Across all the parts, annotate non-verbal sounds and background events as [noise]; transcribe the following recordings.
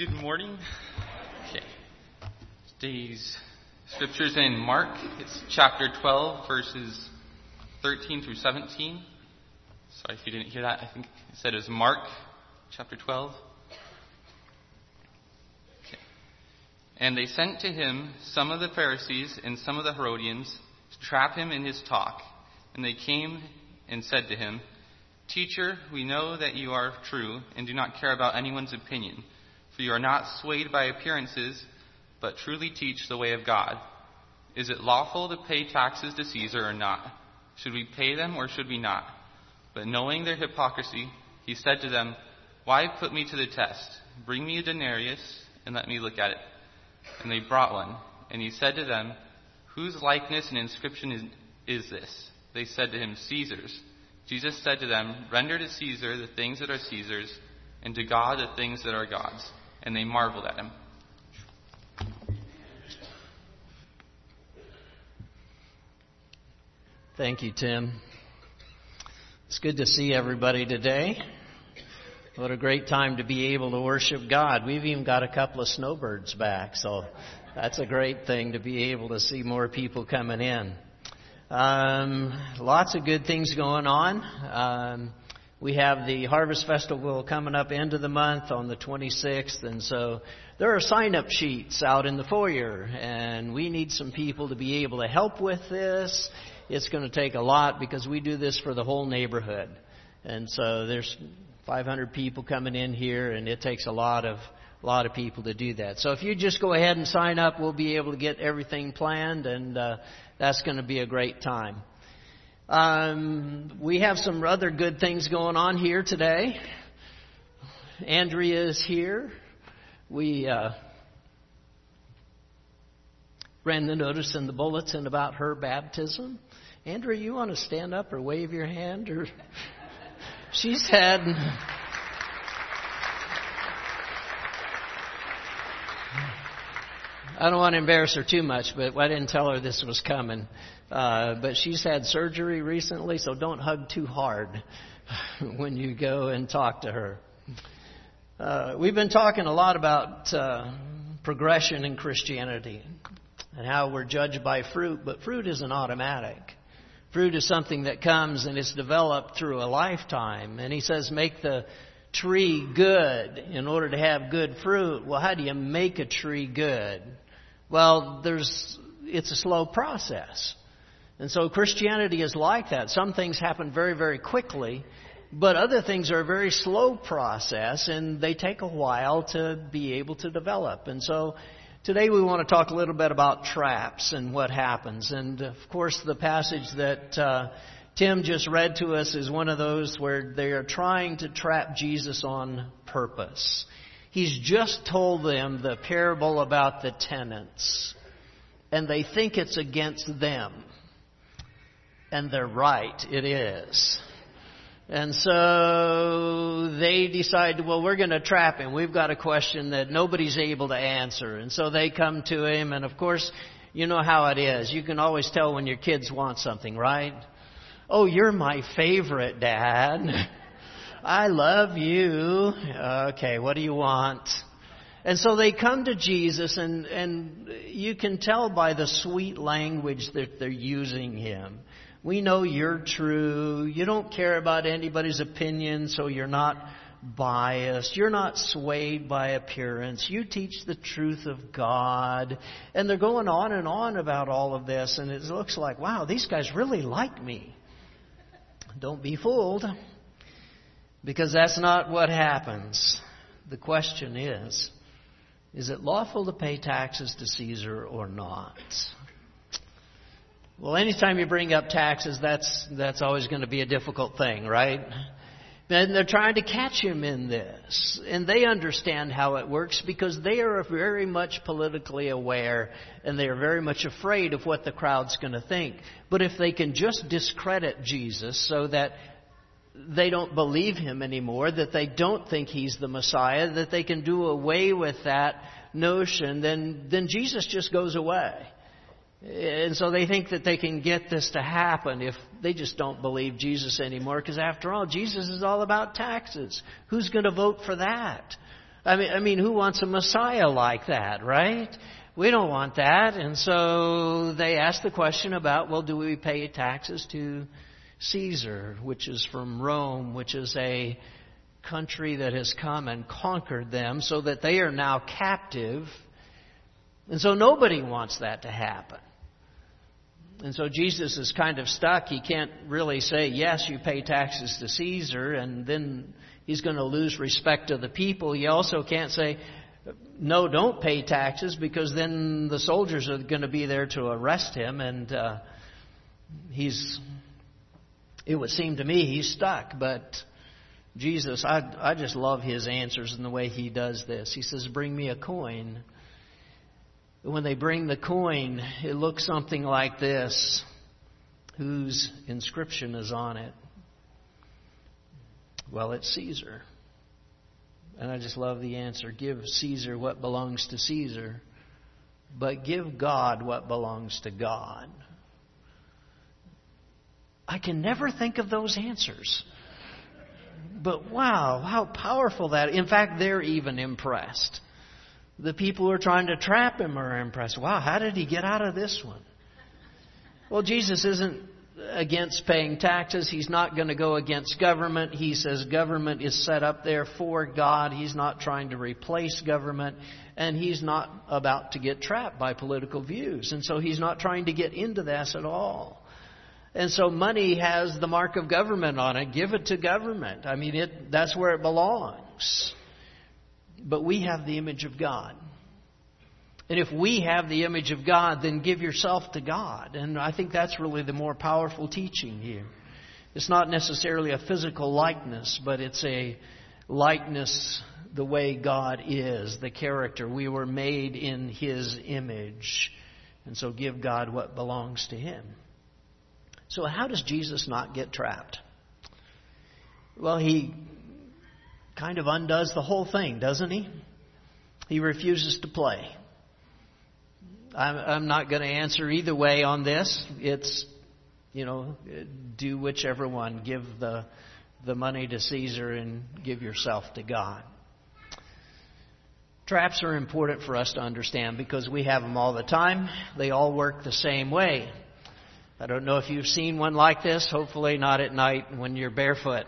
Good morning. Okay. Today's scriptures in Mark. It's chapter 12, verses 13 through 17. Sorry if you didn't hear that. I think it said it was Mark chapter 12. Okay. And they sent to him some of the Pharisees and some of the Herodians to trap him in his talk. And they came and said to him, Teacher, we know that you are true and do not care about anyone's opinion, you are not swayed by appearances, but truly teach the way of God. Is it lawful to pay taxes to Caesar or not? Should we pay them or should we not? But knowing their hypocrisy, he said to them, Why put me to the test? Bring me a denarius and let me look at it. And they brought one. And he said to them, Whose likeness and inscription is, is this? They said to him, Caesar's. Jesus said to them, Render to Caesar the things that are Caesar's, and to God the things that are God's. And they marveled at him. Thank you, Tim. It's good to see everybody today. What a great time to be able to worship God. We've even got a couple of snowbirds back, so that's a great thing to be able to see more people coming in. Um, lots of good things going on. Um, we have the Harvest Festival coming up end of the month on the 26th, and so there are sign up sheets out in the foyer, and we need some people to be able to help with this. It's going to take a lot because we do this for the whole neighborhood. And so there's 500 people coming in here, and it takes a lot of a lot of people to do that. So if you just go ahead and sign up, we'll be able to get everything planned, and uh, that's going to be a great time. Um, we have some other good things going on here today. Andrea is here. We uh, ran the notice in the bulletin about her baptism. Andrea, you want to stand up or wave your hand? Or [laughs] she's had. I don't want to embarrass her too much, but I didn't tell her this was coming. Uh, but she's had surgery recently, so don't hug too hard [laughs] when you go and talk to her. Uh, we've been talking a lot about uh, progression in Christianity and how we're judged by fruit, but fruit isn't automatic. Fruit is something that comes and it's developed through a lifetime. And he says, make the tree good in order to have good fruit. Well, how do you make a tree good? Well, there's, it's a slow process. And so Christianity is like that. Some things happen very, very quickly, but other things are a very slow process and they take a while to be able to develop. And so today we want to talk a little bit about traps and what happens. And of course the passage that uh, Tim just read to us is one of those where they are trying to trap Jesus on purpose. He's just told them the parable about the tenants, and they think it's against them. And they're right, it is. And so they decide, well, we're going to trap him. We've got a question that nobody's able to answer. And so they come to him, and of course, you know how it is. You can always tell when your kids want something, right? Oh, you're my favorite, Dad. [laughs] I love you. Okay, what do you want? And so they come to Jesus, and, and you can tell by the sweet language that they're using him. We know you're true. You don't care about anybody's opinion, so you're not biased. You're not swayed by appearance. You teach the truth of God. And they're going on and on about all of this, and it looks like, wow, these guys really like me. Don't be fooled. Because that's not what happens. The question is, is it lawful to pay taxes to Caesar or not? Well, anytime you bring up taxes, that's, that's always going to be a difficult thing, right? And they're trying to catch him in this. And they understand how it works because they are very much politically aware and they are very much afraid of what the crowd's going to think. But if they can just discredit Jesus so that they don't believe him anymore, that they don't think he's the Messiah, that they can do away with that notion, then, then Jesus just goes away. And so they think that they can get this to happen if they just don't believe Jesus anymore, because after all, Jesus is all about taxes. Who's going to vote for that? I mean, I mean, who wants a Messiah like that, right? We don't want that. And so they ask the question about, well, do we pay taxes to Caesar, which is from Rome, which is a country that has come and conquered them so that they are now captive. And so nobody wants that to happen. And so Jesus is kind of stuck. He can't really say, yes, you pay taxes to Caesar, and then he's going to lose respect of the people. He also can't say, no, don't pay taxes, because then the soldiers are going to be there to arrest him, and uh, he's, it would seem to me, he's stuck. But Jesus, I, I just love his answers and the way he does this. He says, bring me a coin. When they bring the coin, it looks something like this. Whose inscription is on it? Well, it's Caesar. And I just love the answer. Give Caesar what belongs to Caesar, but give God what belongs to God. I can never think of those answers. But wow, how powerful that. In fact, they're even impressed. The people who are trying to trap him are impressed. Wow, how did he get out of this one? Well, Jesus isn't against paying taxes. He's not going to go against government. He says government is set up there for God. He's not trying to replace government. And he's not about to get trapped by political views. And so he's not trying to get into this at all. And so money has the mark of government on it. Give it to government. I mean, it, that's where it belongs. But we have the image of God. And if we have the image of God, then give yourself to God. And I think that's really the more powerful teaching here. It's not necessarily a physical likeness, but it's a likeness the way God is, the character. We were made in His image. And so give God what belongs to Him. So, how does Jesus not get trapped? Well, he kind of undoes the whole thing, doesn't he? He refuses to play. I'm, I'm not going to answer either way on this. It's, you know, do whichever one. Give the, the money to Caesar and give yourself to God. Traps are important for us to understand because we have them all the time. They all work the same way. I don't know if you've seen one like this, hopefully not at night when you're barefoot.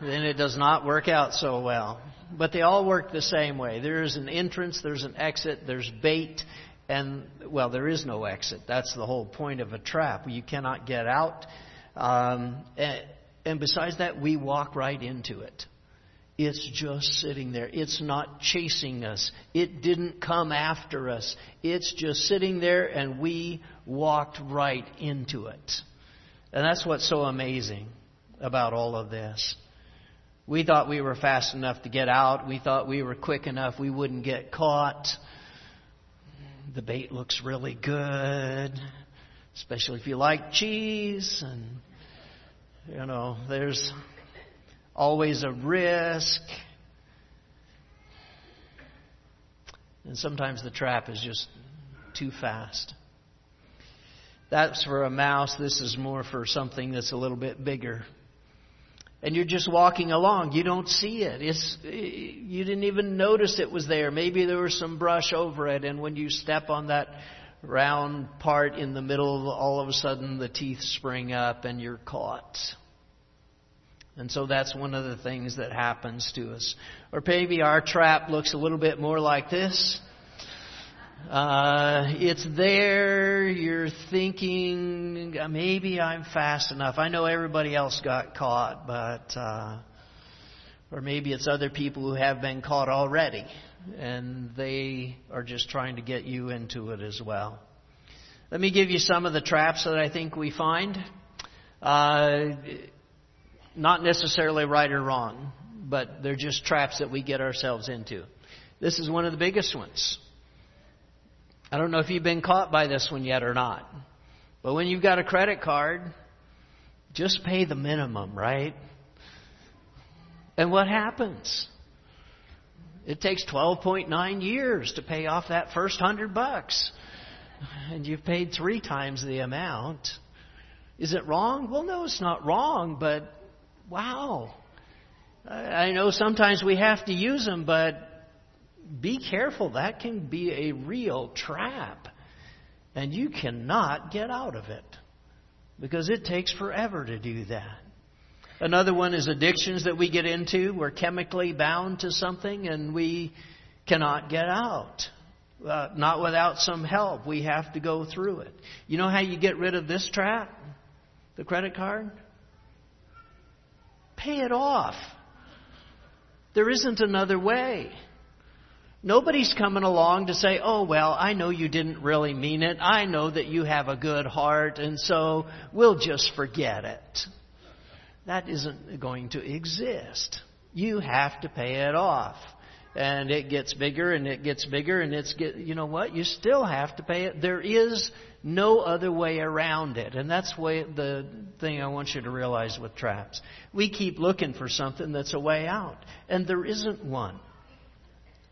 Then it does not work out so well. But they all work the same way. There is an entrance, there's an exit, there's bait, and, well, there is no exit. That's the whole point of a trap. You cannot get out. Um, and, and besides that, we walk right into it. It's just sitting there. It's not chasing us. It didn't come after us. It's just sitting there and we walked right into it. And that's what's so amazing about all of this. We thought we were fast enough to get out. We thought we were quick enough we wouldn't get caught. The bait looks really good, especially if you like cheese and you know, there's always a risk. And sometimes the trap is just too fast. That's for a mouse. This is more for something that's a little bit bigger. And you're just walking along. You don't see it. It's, you didn't even notice it was there. Maybe there was some brush over it, and when you step on that round part in the middle, all of a sudden the teeth spring up and you're caught. And so that's one of the things that happens to us. Or maybe our trap looks a little bit more like this. Uh, it's there. You're thinking maybe I'm fast enough. I know everybody else got caught, but uh, or maybe it's other people who have been caught already, and they are just trying to get you into it as well. Let me give you some of the traps that I think we find. Uh, not necessarily right or wrong, but they're just traps that we get ourselves into. This is one of the biggest ones. I don't know if you've been caught by this one yet or not. But when you've got a credit card, just pay the minimum, right? And what happens? It takes 12.9 years to pay off that first 100 bucks. And you've paid three times the amount. Is it wrong? Well, no, it's not wrong, but wow. I know sometimes we have to use them, but be careful. That can be a real trap. And you cannot get out of it because it takes forever to do that. Another one is addictions that we get into. We're chemically bound to something and we cannot get out. Uh, not without some help. We have to go through it. You know how you get rid of this trap? The credit card? Pay it off. There isn't another way. Nobody's coming along to say, oh, well, I know you didn't really mean it. I know that you have a good heart, and so we'll just forget it. That isn't going to exist. You have to pay it off and it gets bigger and it gets bigger and it's get, you know what? You still have to pay it. There is no other way around it. And that's way, the thing I want you to realize with traps. We keep looking for something that's a way out. And there isn't one.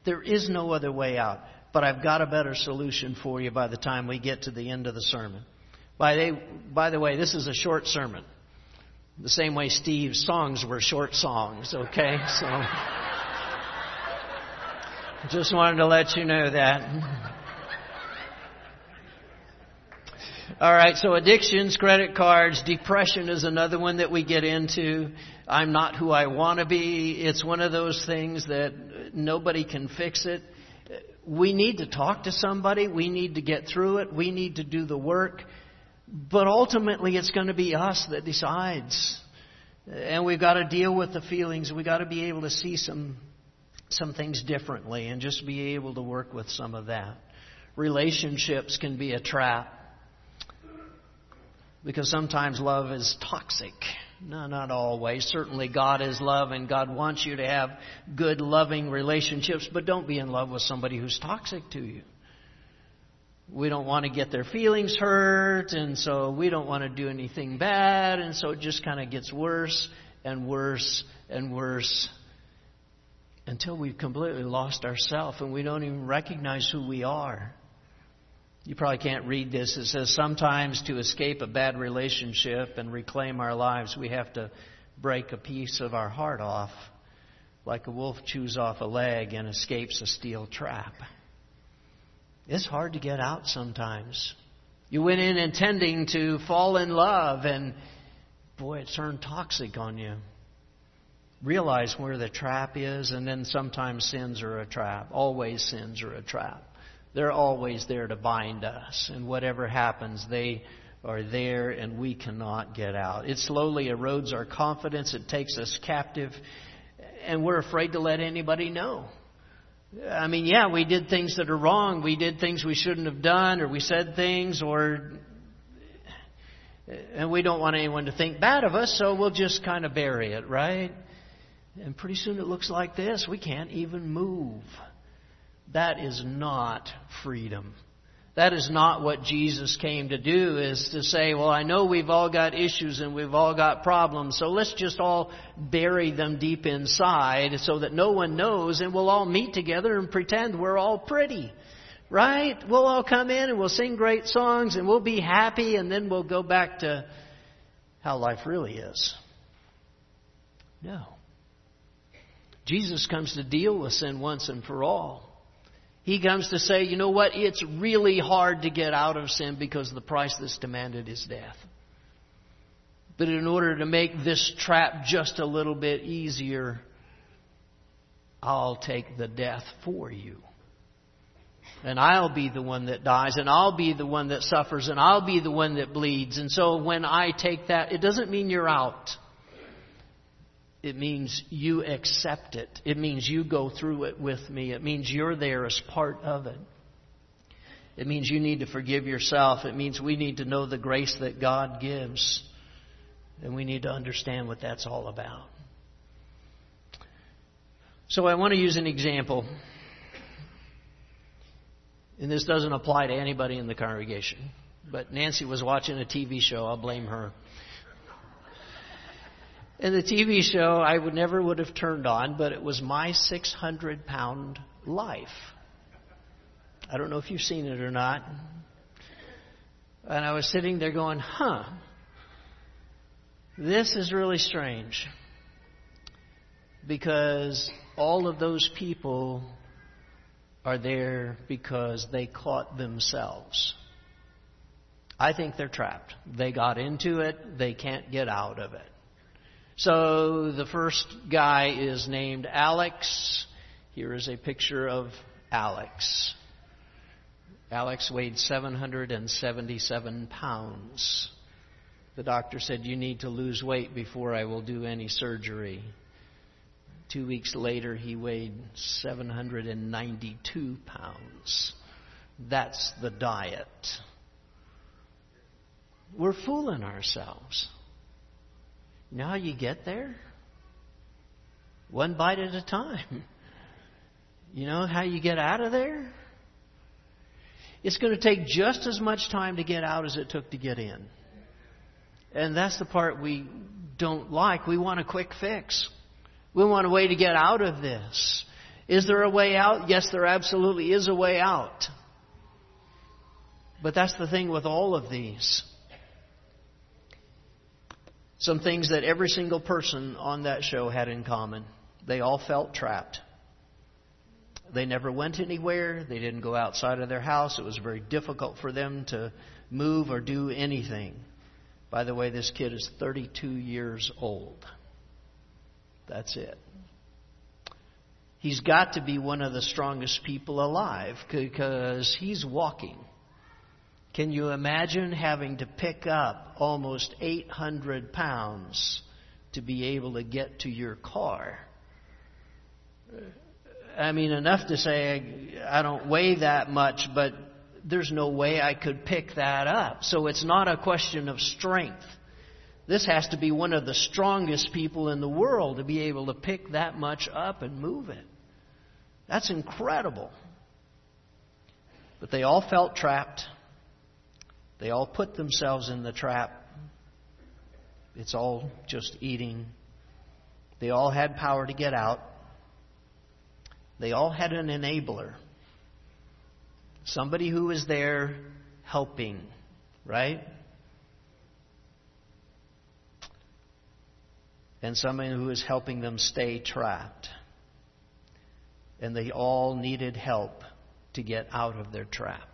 There is no other way out. But I've got a better solution for you by the time we get to the end of the sermon. By the, by the way, this is a short sermon. The same way Steve's songs were short songs, okay? So. [laughs] Just wanted to let you know that. [laughs] All right, so addictions, credit cards, depression is another one that we get into. I'm not who I want to be. It's one of those things that nobody can fix it. We need to talk to somebody. We need to get through it. We need to do the work. But ultimately, it's going to be us that decides. And we've got to deal with the feelings. We've got to be able to see some some things differently and just be able to work with some of that. Relationships can be a trap because sometimes love is toxic. No, not always. Certainly God is love and God wants you to have good, loving relationships, but don't be in love with somebody who's toxic to you. We don't want to get their feelings hurt, and so we don't want to do anything bad, and so it just kind of gets worse and worse and worse until we've completely lost ourselves and we don't even recognize who we are. You probably can't read this. It says sometimes to escape a bad relationship and reclaim our lives, we have to break a piece of our heart off, like a wolf chews off a leg and escapes a steel trap. It's hard to get out sometimes. You went in intending to fall in love, and boy, it turned toxic on you realize where the trap is, and then sometimes sins are a trap. Always sins are a trap. They're always there to bind us, and whatever happens, they are there and we cannot get out. It slowly erodes our confidence, it takes us captive, and we're afraid to let anybody know. I mean, yeah, we did things that are wrong. We did things we shouldn't have done, or we said things, or. And we don't want anyone to think bad of us, so we'll just kind of bury it, right? And pretty soon it looks like this. We can't even move. That is not freedom. That is not what Jesus came to do, is to say, well, I know we've all got issues and we've all got problems, so let's just all bury them deep inside so that no one knows and we'll all meet together and pretend we're all pretty. Right? We'll all come in and we'll sing great songs and we'll be happy and then we'll go back to how life really is. No. Jesus comes to deal with sin once and for all. He comes to say, you know what? It's really hard to get out of sin because the price that's demanded is death. But in order to make this trap just a little bit easier, I'll take the death for you. And I'll be the one that dies, and I'll be the one that suffers, and I'll be the one that bleeds. And so when I take that, it doesn't mean you're out. It means you accept it. It means you go through it with me. It means you're there as part of it. It means you need to forgive yourself. It means we need to know the grace that God gives. And we need to understand what that's all about. So I want to use an example. And this doesn't apply to anybody in the congregation. But Nancy was watching a TV show. I'll blame her. In the TV show I would never would have turned on, but it was My 600 Pound Life. I don't know if you've seen it or not. And I was sitting there going, huh, this is really strange. because all of those people are there because they caught themselves. I think they're trapped. They got into it, they can't get out of it. So the first guy is named Alex. Here is a picture of Alex. Alex weighed 777 pounds. The doctor said, You need to lose weight before I will do any surgery. Two weeks later, he weighed 792 pounds. That's the diet. We're fooling ourselves. How you get there? One bite at a time. You know how you get out of there? It's going to take just as much time to get out as it took to get in. And that's the part we don't like. We want a quick fix. We want a way to get out of this. Is there a way out? Yes, there absolutely is a way out. But that's the thing with all of these. Some things that every single person on that show had in common. They all felt trapped. They never went anywhere. They didn't go outside of their house. It was very difficult for them to move or do anything. By the way, this kid is 32 years old. That's it. He's got to be one of the strongest people alive because he's walking. Can you imagine having to pick up almost 800 pounds to be able to get to your car? I mean, enough to say I don't weigh that much, but there's no way I could pick that up. So it's not a question of strength. This has to be one of the strongest people in the world to be able to pick that much up and move it. That's incredible. But they all felt trapped. They all put themselves in the trap. It's all just eating. They all had power to get out. They all had an enabler. Somebody who was there helping, right? and somebody who was helping them stay trapped. And they all needed help to get out of their trap.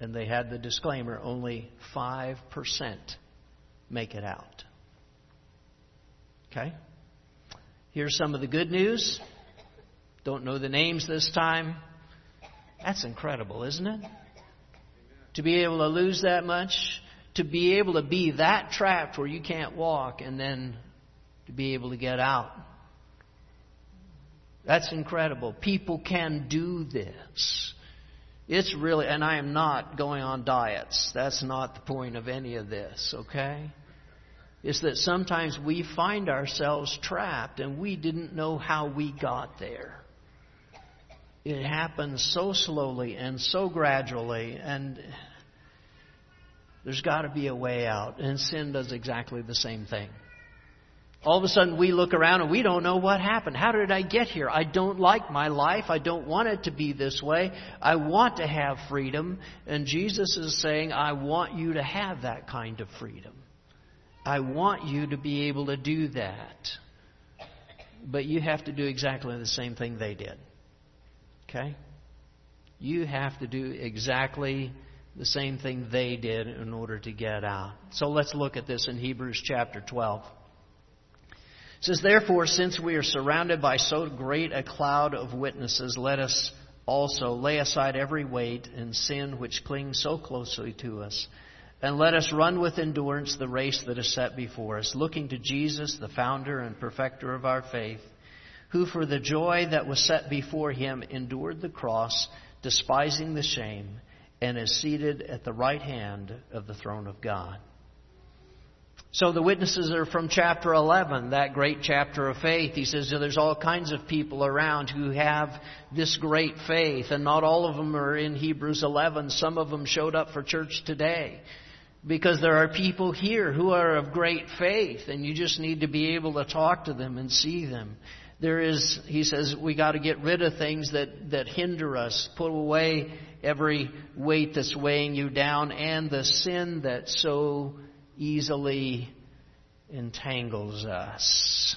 And they had the disclaimer only 5% make it out. Okay? Here's some of the good news. Don't know the names this time. That's incredible, isn't it? To be able to lose that much to be able to be that trapped where you can't walk and then to be able to get out. That's incredible. People can do this. It's really, and I am not going on diets. That's not the point of any of this, okay? It's that sometimes we find ourselves trapped and we didn't know how we got there. It happens so slowly and so gradually, and there's got to be a way out. And sin does exactly the same thing. All of a sudden, we look around and we don't know what happened. How did I get here? I don't like my life. I don't want it to be this way. I want to have freedom. And Jesus is saying, I want you to have that kind of freedom. I want you to be able to do that. But you have to do exactly the same thing they did. Okay? You have to do exactly the same thing they did in order to get out. So let's look at this in Hebrews chapter 12. It says, Therefore, since we are surrounded by so great a cloud of witnesses, let us also lay aside every weight and sin which clings so closely to us. And let us run with endurance the race that is set before us, looking to Jesus, the founder and perfecter of our faith, who for the joy that was set before him endured the cross, despising the shame and is seated at the right hand of the throne of God. So the witnesses are from chapter 11, that great chapter of faith. He says there's all kinds of people around who have this great faith, and not all of them are in Hebrews 11. Some of them showed up for church today because there are people here who are of great faith, and you just need to be able to talk to them and see them. There is, he says, we got to get rid of things that, that hinder us, put away every weight that's weighing you down, and the sin that so easily entangles us,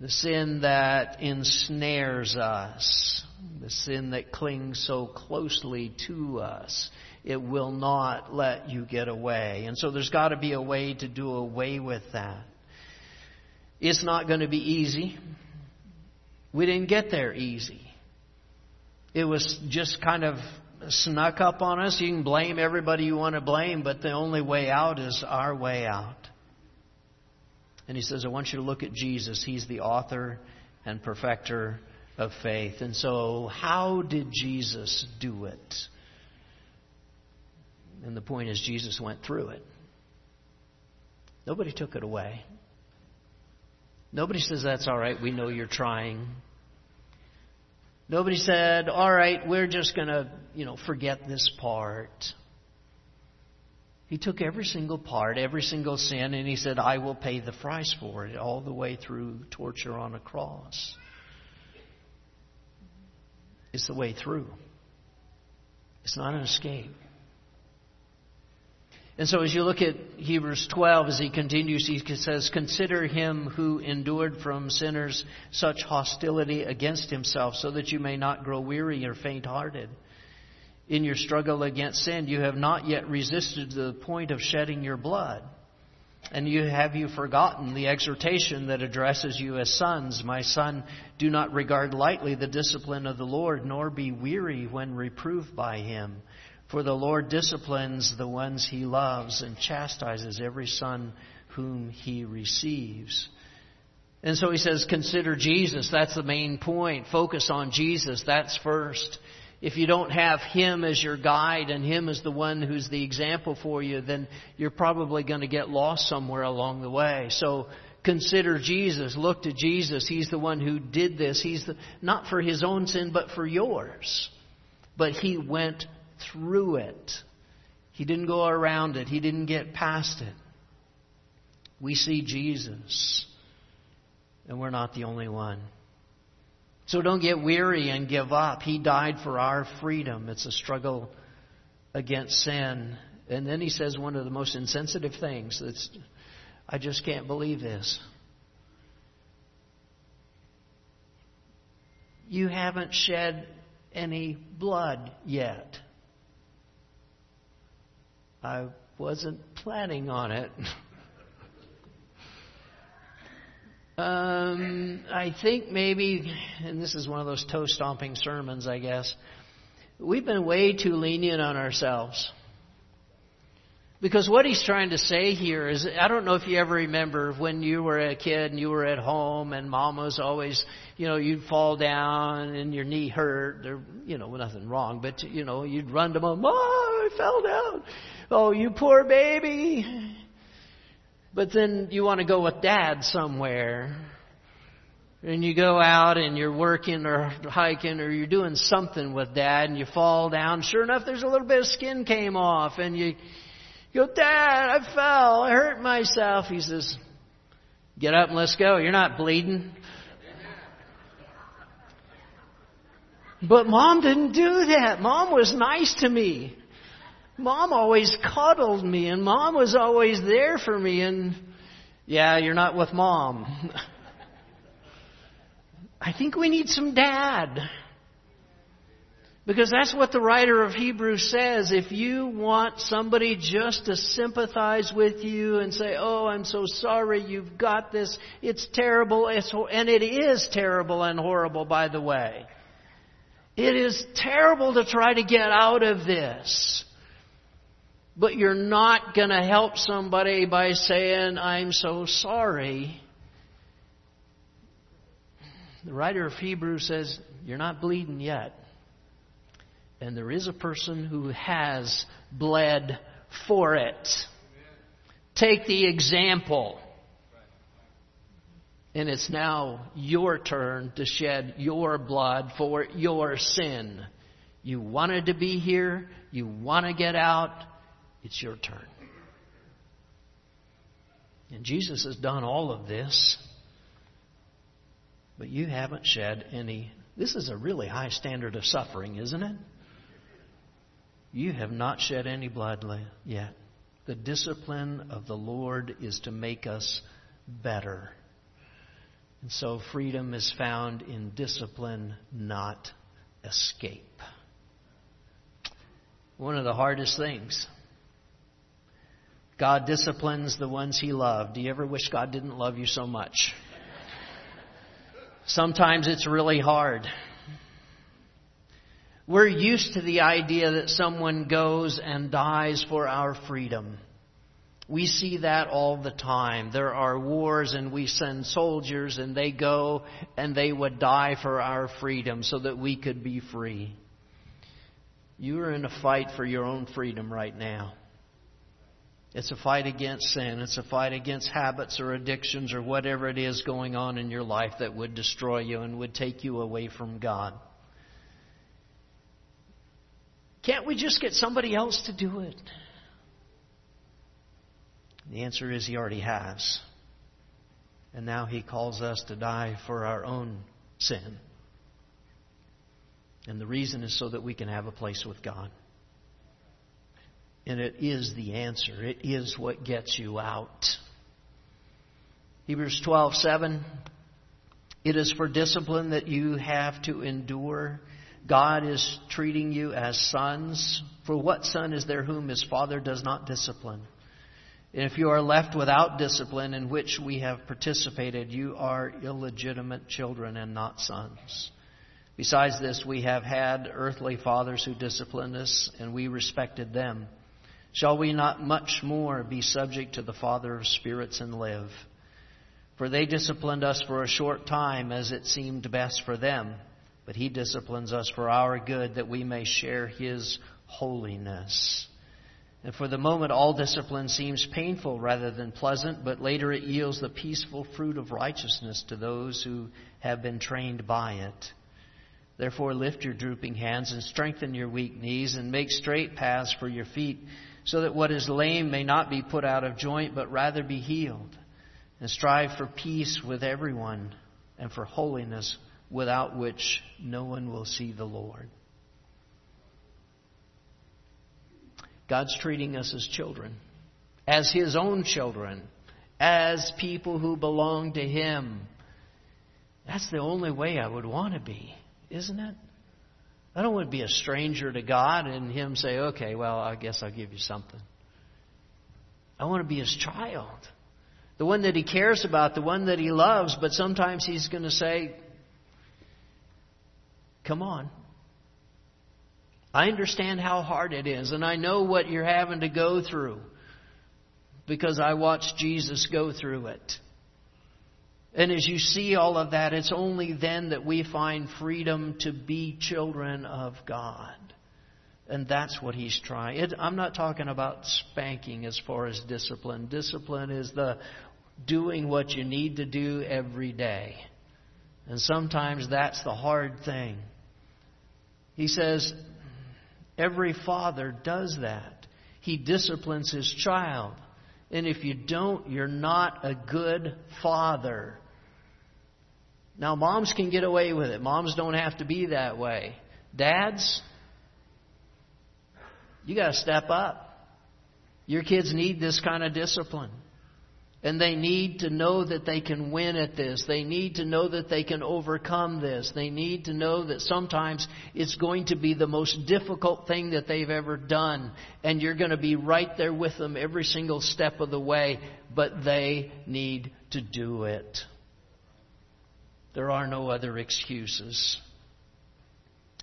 the sin that ensnares us, the sin that clings so closely to us. It will not let you get away. And so there's got to be a way to do away with that. It's not going to be easy. We didn't get there easy. It was just kind of snuck up on us. You can blame everybody you want to blame, but the only way out is our way out. And he says, I want you to look at Jesus. He's the author and perfecter of faith. And so, how did Jesus do it? And the point is, Jesus went through it. Nobody took it away. Nobody says, That's all right, we know you're trying. Nobody said, all right, we're just going to, you know, forget this part. He took every single part, every single sin, and he said, I will pay the price for it, all the way through torture on a cross. It's the way through. It's not an escape. And so as you look at Hebrews 12, as he continues, he says, Consider him who endured from sinners such hostility against himself, so that you may not grow weary or faint hearted. In your struggle against sin, you have not yet resisted to the point of shedding your blood. And you have you forgotten the exhortation that addresses you as sons, My son, do not regard lightly the discipline of the Lord, nor be weary when reproved by him. For the Lord disciplines the ones he loves and chastises every son whom he receives. And so he says, consider Jesus. That's the main point. Focus on Jesus. That's first. If you don't have Him as your guide and Him as the one who's the example for you, then you're probably going to get lost somewhere along the way. So consider Jesus. Look to Jesus. He's the one who did this. He's the, not for His own sin, but for yours. But He went through it. He didn't go around it. He didn't get past it. We see Jesus, and we're not the only one. So don't get weary and give up. He died for our freedom. It's a struggle against sin. And then he says one of the most insensitive things that's, I just can't believe this. You haven't shed any blood yet. I wasn't planning on it. um, I think maybe, and this is one of those toe stomping sermons, I guess, we've been way too lenient on ourselves. Because what he's trying to say here is, I don't know if you ever remember when you were a kid and you were at home and mom was always, you know, you'd fall down and your knee hurt, or, you know, nothing wrong, but, you know, you'd run to mom, I fell down. Oh, you poor baby. But then you want to go with dad somewhere. And you go out and you're working or hiking or you're doing something with dad and you fall down. Sure enough, there's a little bit of skin came off and you go, Dad, I fell. I hurt myself. He says, Get up and let's go. You're not bleeding. But mom didn't do that. Mom was nice to me mom always cuddled me and mom was always there for me and yeah, you're not with mom. [laughs] I think we need some dad. Because that's what the writer of Hebrews says. If you want somebody just to sympathize with you and say, Oh, I'm so sorry you've got this. It's terrible. It's, and it is terrible and horrible, by the way. It is terrible to try to get out of this. But you're not going to help somebody by saying, I'm so sorry. The writer of Hebrews says, You're not bleeding yet. And there is a person who has bled for it. Take the example. And it's now your turn to shed your blood for your sin. You wanted to be here. You want to get out. It's your turn. And Jesus has done all of this, but you haven't shed any. This is a really high standard of suffering, isn't it? You have not shed any blood yet. The discipline of the Lord is to make us better. And so freedom is found in discipline, not escape. One of the hardest things. God disciplines the ones he loved. Do you ever wish God didn't love you so much? Sometimes it's really hard. We're used to the idea that someone goes and dies for our freedom. We see that all the time. There are wars and we send soldiers and they go and they would die for our freedom so that we could be free. You are in a fight for your own freedom right now. It's a fight against sin. It's a fight against habits or addictions or whatever it is going on in your life that would destroy you and would take you away from God. Can't we just get somebody else to do it? The answer is He already has. And now He calls us to die for our own sin. And the reason is so that we can have a place with God. And it is the answer. It is what gets you out. Hebrews 12:7 It is for discipline that you have to endure. God is treating you as sons. For what son is there whom his father does not discipline? And if you are left without discipline in which we have participated, you are illegitimate children and not sons. Besides this, we have had earthly fathers who disciplined us, and we respected them. Shall we not much more be subject to the Father of spirits and live? For they disciplined us for a short time as it seemed best for them, but He disciplines us for our good that we may share His holiness. And for the moment, all discipline seems painful rather than pleasant, but later it yields the peaceful fruit of righteousness to those who have been trained by it. Therefore, lift your drooping hands and strengthen your weak knees and make straight paths for your feet, so that what is lame may not be put out of joint, but rather be healed. And strive for peace with everyone and for holiness, without which no one will see the Lord. God's treating us as children, as His own children, as people who belong to Him. That's the only way I would want to be, isn't it? I don't want to be a stranger to God and Him say, okay, well, I guess I'll give you something. I want to be His child. The one that He cares about, the one that He loves, but sometimes He's going to say, come on, I understand how hard it is, and I know what you're having to go through because I watched Jesus go through it. And as you see all of that, it's only then that we find freedom to be children of God. And that's what he's trying. It, I'm not talking about spanking as far as discipline. Discipline is the doing what you need to do every day. And sometimes that's the hard thing. He says, Every father does that. He disciplines his child. And if you don't, you're not a good father. Now, moms can get away with it. Moms don't have to be that way. Dads, you got to step up. Your kids need this kind of discipline. And they need to know that they can win at this. They need to know that they can overcome this. They need to know that sometimes it's going to be the most difficult thing that they've ever done. And you're going to be right there with them every single step of the way. But they need to do it. There are no other excuses.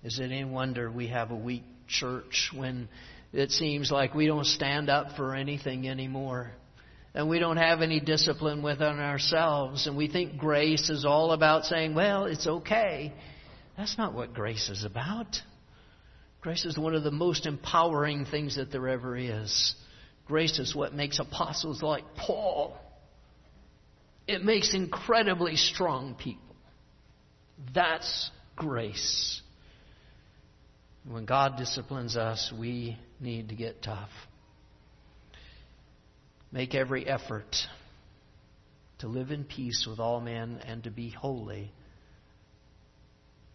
Is it any wonder we have a weak church when it seems like we don't stand up for anything anymore? and we don't have any discipline within ourselves, and we think grace is all about saying, well, it's okay. That's not what grace is about. Grace is one of the most empowering things that there ever is. Grace is what makes apostles like Paul. It makes incredibly strong people. That's grace. When God disciplines us, we need to get tough. Make every effort to live in peace with all men and to be holy.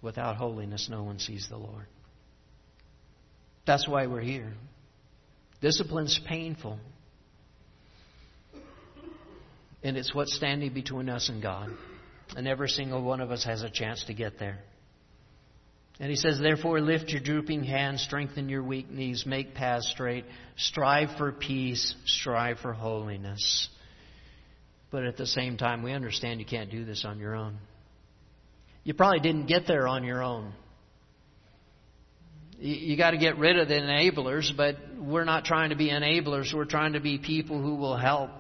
Without holiness, no one sees the Lord. That's why we're here. Discipline's painful. And it's what's standing between us and God. And every single one of us has a chance to get there. And he says, Therefore, lift your drooping hands, strengthen your weak knees, make paths straight, strive for peace, strive for holiness. But at the same time, we understand you can't do this on your own. You probably didn't get there on your own. You got to get rid of the enablers, but we're not trying to be enablers. We're trying to be people who will help.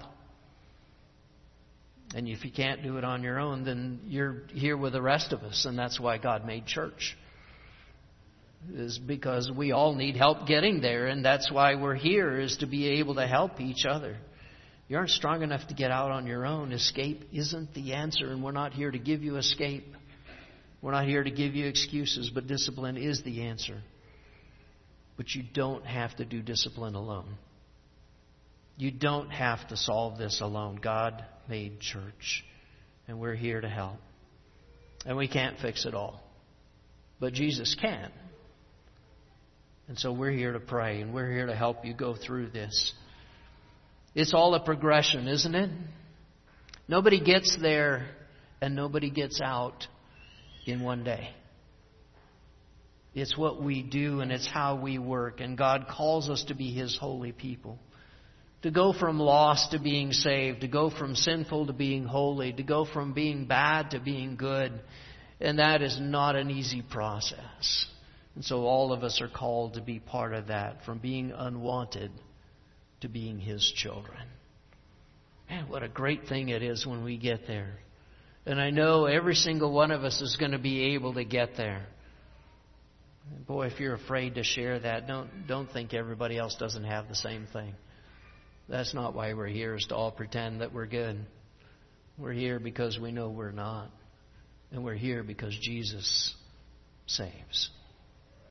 And if you can't do it on your own, then you're here with the rest of us, and that's why God made church is because we all need help getting there, and that's why we're here, is to be able to help each other. You aren't strong enough to get out on your own. Escape isn't the answer, and we're not here to give you escape. We're not here to give you excuses, but discipline is the answer. But you don't have to do discipline alone. You don't have to solve this alone. God made church, and we're here to help. And we can't fix it all. But Jesus can. And so we're here to pray and we're here to help you go through this. It's all a progression, isn't it? Nobody gets there and nobody gets out in one day. It's what we do and it's how we work. And God calls us to be His holy people. To go from lost to being saved, to go from sinful to being holy, to go from being bad to being good. And that is not an easy process. And so all of us are called to be part of that, from being unwanted to being His children. Man, what a great thing it is when we get there. And I know every single one of us is going to be able to get there. Boy, if you're afraid to share that, don't, don't think everybody else doesn't have the same thing. That's not why we're here, is to all pretend that we're good. We're here because we know we're not. And we're here because Jesus saves.